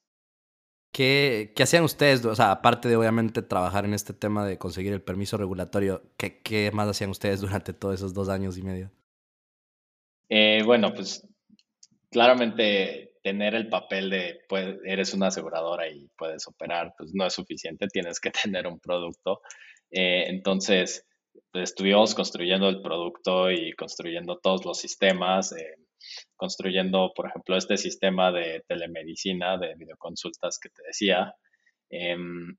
¿Qué, ¿Qué, hacían ustedes? O sea, aparte de obviamente trabajar en este tema de conseguir el permiso regulatorio, ¿qué, qué más hacían ustedes durante todos esos dos años y medio? Eh, bueno, pues claramente tener el papel de pues, eres una aseguradora y puedes operar, pues no es suficiente, tienes que tener un producto. Eh, entonces, estuvimos construyendo el producto y construyendo todos los sistemas. Eh, construyendo, por ejemplo, este sistema de telemedicina, de videoconsultas que te decía, em,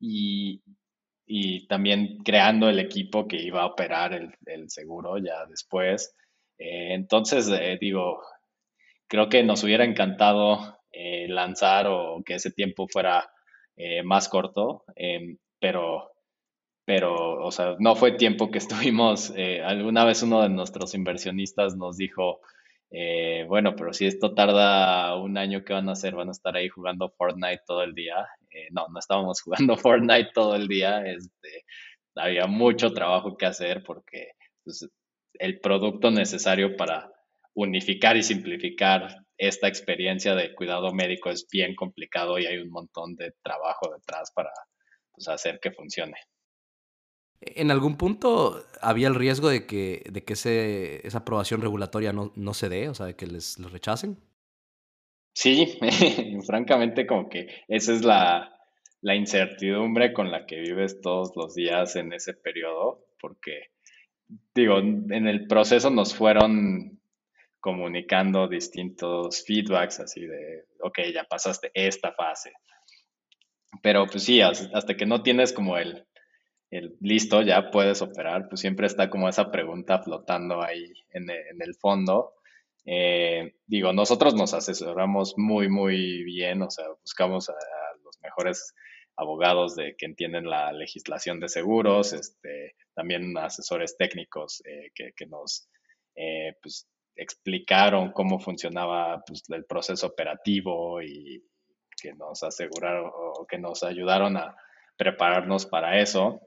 y, también creando el equipo que iba a operar el, seguro ya después. Eh, entonces, eh, digo, creo que nos hubiera encantado eh, lanzar o que ese tiempo fuera más corto, em, pero pero, o sea, no fue tiempo que estuvimos, alguna vez uno de nuestros inversionistas nos dijo, eh, bueno, pero si esto tarda un año, ¿qué van a hacer? ¿Van a estar ahí jugando Fortnite todo el día? Eh, no, no estábamos jugando Fortnite todo el día. Este, había mucho trabajo que hacer porque pues, el producto necesario para unificar y simplificar esta experiencia de cuidado médico es bien complicado y hay un montón de trabajo detrás para pues, hacer que funcione. ¿En algún punto había el riesgo de que, de que ese, esa aprobación regulatoria no, no se dé, o sea, de que les, rechacen? Sí, francamente como que esa es la, la incertidumbre con la que vives todos los días en ese periodo, porque digo, en el proceso nos fueron comunicando distintos feedbacks así de, ok, ya pasaste esta fase. Pero pues sí, hasta que no tienes como el, listo, ya puedes operar, pues siempre está como esa pregunta flotando ahí en, el fondo. Eh, digo, nosotros nos asesoramos muy, muy bien, o sea, buscamos a, los mejores abogados de que entienden la legislación de seguros, este, también asesores técnicos eh, que, nos eh, pues, explicaron cómo funcionaba pues, el proceso operativo y que nos aseguraron o que nos ayudaron a prepararnos para eso.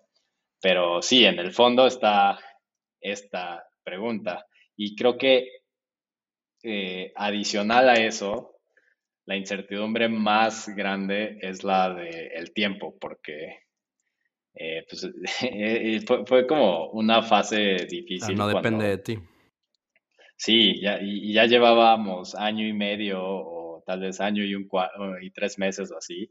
Pero sí, en el fondo está esta pregunta. Y creo que eh, adicional a eso, la incertidumbre más grande es la del tiempo, porque eh, pues, fue, como una fase difícil. no depende de ti. Sí, ya, y, ya llevábamos año y medio o tal vez año y, un, y tres meses o así.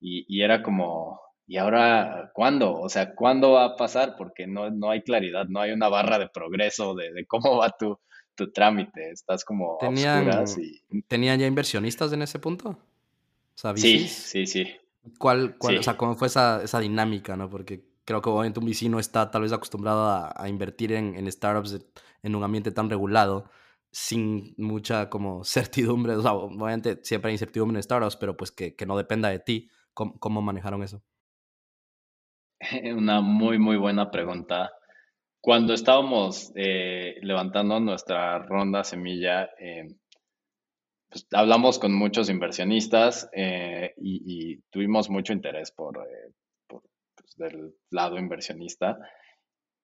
Y, era como, ¿y ahora cuándo? O sea, ¿cuándo va a pasar? Porque no, no hay claridad, no hay una barra de progreso de, de cómo va tu, tu trámite, estás como ¿Tenían, ¿Tenían ya inversionistas en ese punto? sí, sí, sí. ¿Cuál, cuál O sea, cómo fue esa, esa, dinámica, no? Porque creo que obviamente un vecino está tal vez acostumbrado a, invertir en, en, startups en un ambiente tan regulado, sin mucha como certidumbre. Obviamente siempre hay incertidumbre en startups, pero pues que, que no dependa de ti. ¿Cómo, ¿Cómo manejaron eso? Una muy, muy buena pregunta. Cuando estábamos eh, levantando nuestra ronda semilla, eh, pues, hablamos con muchos inversionistas eh, y, tuvimos mucho interés por, por pues, del lado inversionista.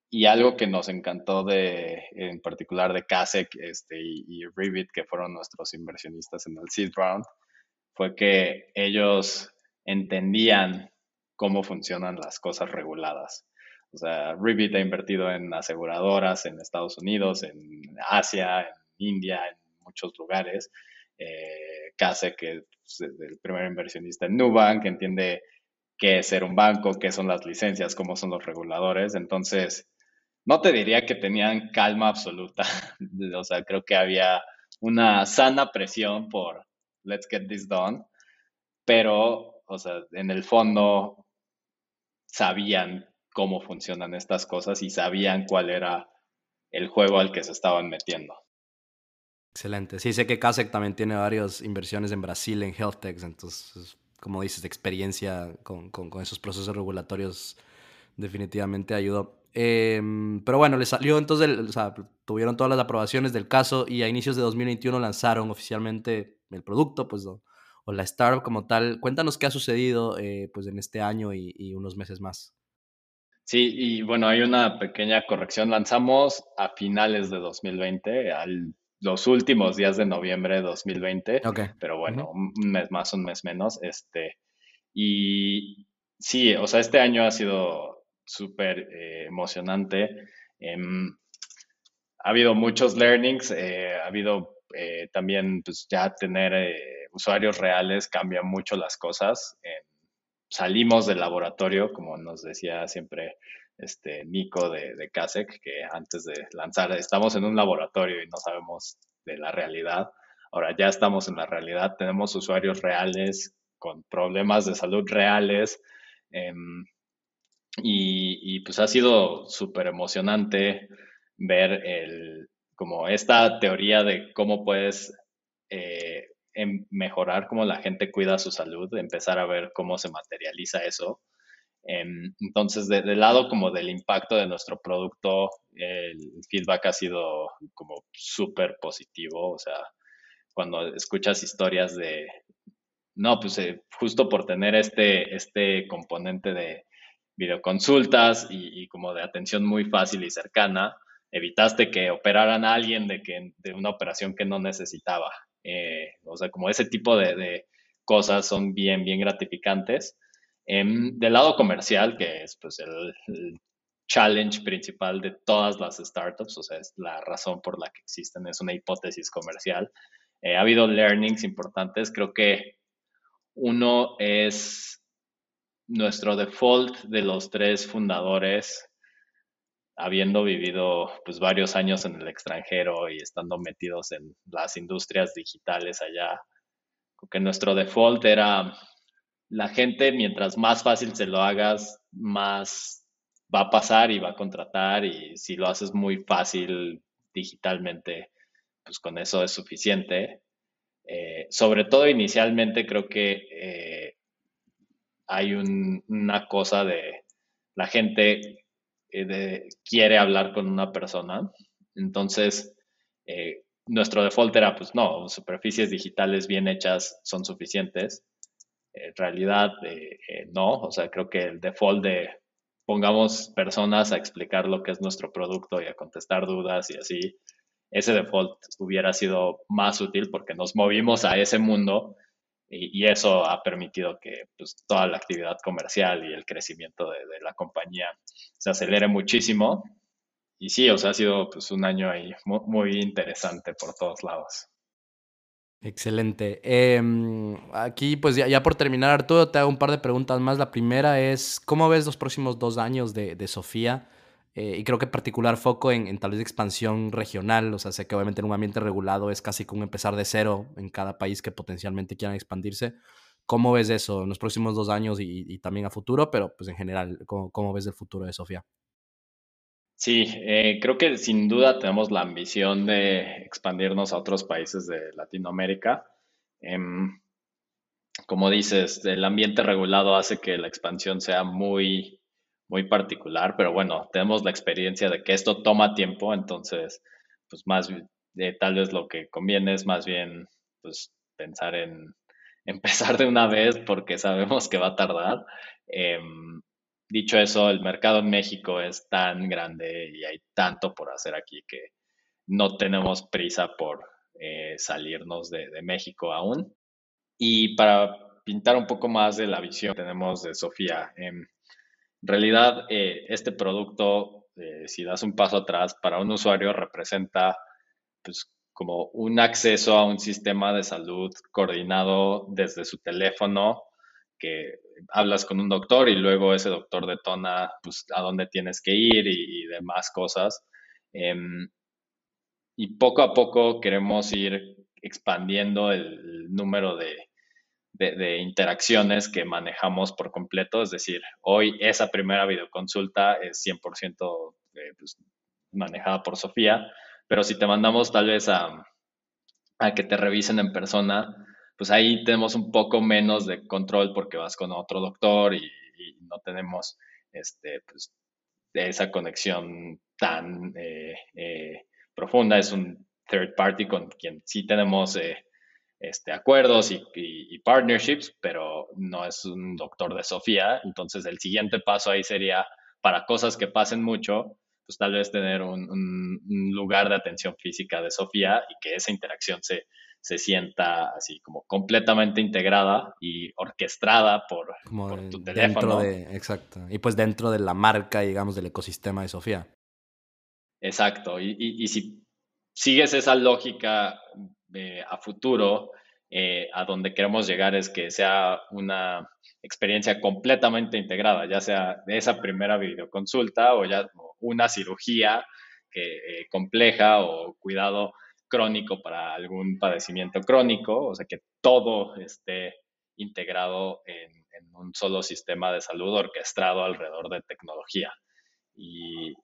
Y algo que nos encantó de, en particular de Kasek este, y, y Revit, que fueron nuestros inversionistas en el seed round, fue que ellos entendían cómo funcionan las cosas reguladas. O sea, Ribbit ha invertido en aseguradoras en Estados Unidos, en Asia, en India, en muchos lugares. Eh, es el primer inversionista en Nubank, entiende qué es ser un banco, qué son las licencias, cómo son los reguladores. Entonces, no te diría que tenían calma absoluta. o sea, creo que había una sana presión por let's get this done. Pero, o sea, en el fondo sabían cómo funcionan estas cosas y sabían cuál era el juego al que se estaban metiendo. Excelente. Sí, sé que Kasek también tiene varias inversiones en Brasil en health techs, entonces, como dices, experiencia con, con, esos procesos regulatorios definitivamente ayudó. Em, pero bueno, le salió entonces, o sea, tuvieron todas las aprobaciones del caso y a inicios de 2021 lanzaron oficialmente el producto, pues, o, la startup como tal. Cuéntanos qué ha sucedido eh, pues, en este año y unos meses más. Sí, y bueno, hay una pequeña corrección. Lanzamos a finales de 2020, a los últimos días de noviembre de 2020, pero bueno, un mes más, un mes menos. Este, y sí, o sea, este año ha sido súper eh, emocionante. Em, ha habido muchos learnings, eh, ha habido eh, también, pues ya tener usuarios reales cambia mucho las cosas. Em, salimos del laboratorio, como nos decía siempre este Nico de, de Kasek, que antes de lanzar, estamos en un laboratorio y no sabemos de la realidad. Ahora ya estamos en la realidad, tenemos usuarios reales con problemas de salud reales. Em, y, pues ha sido súper emocionante ver el, como esta teoría de cómo puedes eh, en mejorar cómo la gente cuida su salud, empezar a ver cómo se materializa eso. Em, entonces, del lado como del impacto de nuestro producto, el feedback ha sido como súper positivo. O sea, cuando escuchas historias de, no, pues eh, justo por tener este, este componente de videoconsultas y, y, como de atención muy fácil y cercana, evitaste que operaran a alguien de, que, de una operación que no necesitaba. Eh, o sea, como ese tipo de, cosas son bien, bien gratificantes. Em, del lado comercial, que es pues el, challenge principal de todas las startups, o sea, es la razón por la que existen, es una hipótesis comercial. Eh, ha habido learnings importantes, creo que uno es nuestro default de los tres fundadores habiendo vivido pues varios años en el extranjero y estando metidos en las industrias digitales allá, que nuestro default era la gente, mientras más fácil se lo hagas, más va a pasar y va a contratar y si lo haces muy fácil digitalmente, pues con eso es suficiente. Eh, sobre todo inicialmente creo que eh, hay una cosa de la gente eh, quiere hablar con una persona. Entonces, eh, nuestro default era, pues no, superficies digitales bien hechas son suficientes. En realidad, eh, no. O sea, creo que el default de pongamos personas a explicar lo que es nuestro producto y a contestar dudas y así, ese default hubiera sido más útil porque nos movimos a ese mundo y, eso ha permitido que pues, toda la actividad comercial y el crecimiento de, la compañía se acelere muchísimo. Y sí, o sea, ha sido pues, un año ahí muy, interesante por todos lados. Excelente. Em, aquí, pues ya, por terminar, Arturo, te hago un par de preguntas más. La primera es, ¿cómo ves los próximos dos años de, de Sofía? Eh, y creo que particular foco en, tal vez expansión regional, o sea, sé que obviamente en un ambiente regulado es casi como empezar de cero en cada país que potencialmente quieran expandirse. ¿Cómo ves eso en los próximos dos años y, también a futuro, pero pues en general, ¿cómo, ves el futuro de Sofía? Sí, eh, creo que sin duda tenemos la ambición de expandirnos a otros países de Latinoamérica. Em, como dices, el ambiente regulado hace que la expansión sea muy muy particular, pero bueno, tenemos la experiencia de que esto toma tiempo, entonces, pues más de tal vez lo que conviene es más bien, pues pensar en empezar de una vez porque sabemos que va a tardar. Em, dicho eso, el mercado en México es tan grande y hay tanto por hacer aquí que no tenemos prisa por eh, salirnos de, México aún. Y para pintar un poco más de la visión que tenemos de Sofía, em, en realidad, eh, este producto, eh, si das un paso atrás, para un usuario representa pues, como un acceso a un sistema de salud coordinado desde su teléfono, que hablas con un doctor y luego ese doctor detona pues, a dónde tienes que ir y, demás cosas. Em, y poco a poco queremos ir expandiendo el número de, de, interacciones que manejamos por completo. Es decir, hoy esa primera videoconsulta es 100% eh, pues, manejada por Sofía, pero si te mandamos tal vez a, que te revisen en persona, pues ahí tenemos un poco menos de control porque vas con otro doctor y, no tenemos este, pues, esa conexión tan eh, eh, profunda. Es un third party con quien sí tenemos este, acuerdos y, partnerships, pero no es un doctor de Sofía. Entonces, el siguiente paso ahí sería, para cosas que pasen mucho, pues tal vez tener un, lugar de atención física de Sofía y que esa interacción se, se sienta así como completamente integrada y orquestada por, tu teléfono. exacto. Y pues dentro de la marca, digamos, del ecosistema de Sofía. Exacto. Y, y si sigues esa lógica a futuro, eh, a donde queremos llegar es que sea una experiencia completamente integrada, ya sea esa primera videoconsulta o ya una cirugía eh, compleja o cuidado crónico para algún padecimiento crónico, o sea que todo esté integrado en, en un solo sistema de salud orquestado alrededor de tecnología. Y,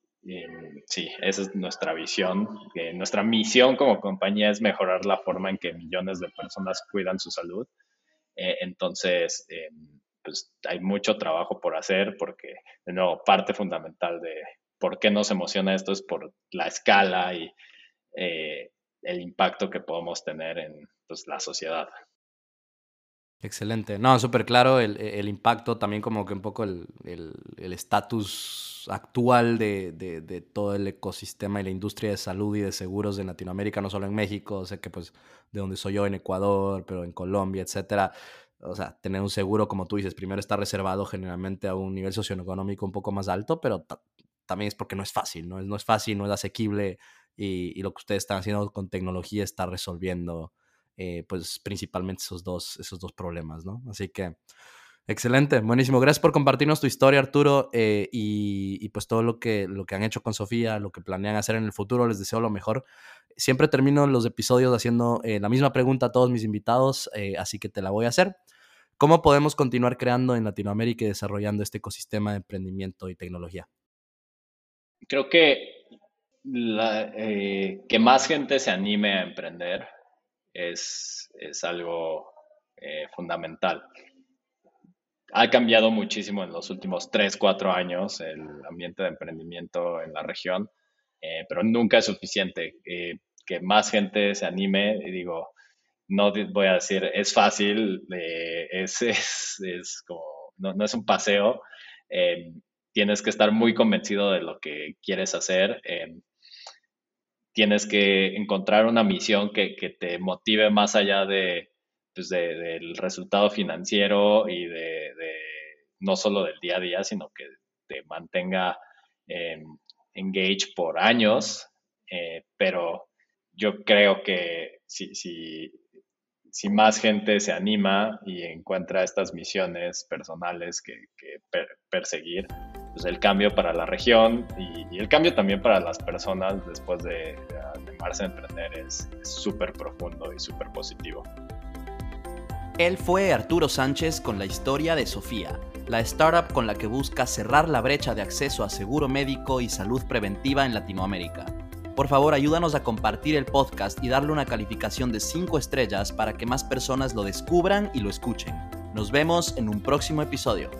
sí, esa es nuestra visión. nuestra misión como compañía es mejorar la forma en que millones de personas cuidan su salud. Eh, entonces, eh, pues hay mucho trabajo por hacer porque, de nuevo, parte fundamental de por qué nos emociona esto es por la escala y eh, el impacto que podemos tener en pues, la sociedad. Excelente. No, súper claro el, impacto, también como que un poco el estatus actual de, todo el ecosistema y la industria de salud y de seguros en Latinoamérica, no solo en México, sé que pues de donde soy yo en Ecuador, pero en Colombia, etcétera. O sea, tener un seguro, como tú dices, primero está reservado generalmente a un nivel socioeconómico un poco más alto, pero también es porque no es fácil, ¿no? No es fácil, no es asequible y, y lo que ustedes están haciendo con tecnología está resolviendo eh, pues principalmente esos dos, esos dos problemas, ¿no? Así que, excelente, buenísimo. Gracias por compartirnos tu historia, Arturo, eh, y, pues todo lo que, lo que han hecho con Sofía, lo que planean hacer en el futuro, les deseo lo mejor. Siempre termino los episodios haciendo eh, la misma pregunta a todos mis invitados, así que te la voy a hacer. ¿Cómo podemos continuar creando en Latinoamérica y desarrollando este ecosistema de emprendimiento y tecnología? Creo que que más gente se anime a emprender es, algo eh, fundamental. ha cambiado muchísimo en los últimos 3, 4 años el ambiente de emprendimiento en la región, eh, pero nunca es suficiente. Eh, que más gente se anime, y digo, no voy a decir es fácil, eh, es, es, como, no, no, es un paseo, tienes que estar muy convencido de lo que quieres hacer tienes que encontrar una misión que, te motive más allá de, pues del resultado financiero y de, no solo del día a día, sino que te mantenga eh, engaged por años. Eh, pero yo creo que si, si, si, más gente se anima y encuentra estas misiones personales que, perseguir, pues el cambio para la región y, el cambio también para las personas después de, animarse a emprender es súper profundo y súper positivo. Él fue Arturo Sánchez con la historia de Sofía, la startup con la que busca cerrar la brecha de acceso a seguro médico y salud preventiva en Latinoamérica. Por favor, ayúdanos a compartir el podcast y darle una calificación de 5 estrellas para que más personas lo descubran y lo escuchen. Nos vemos en un próximo episodio.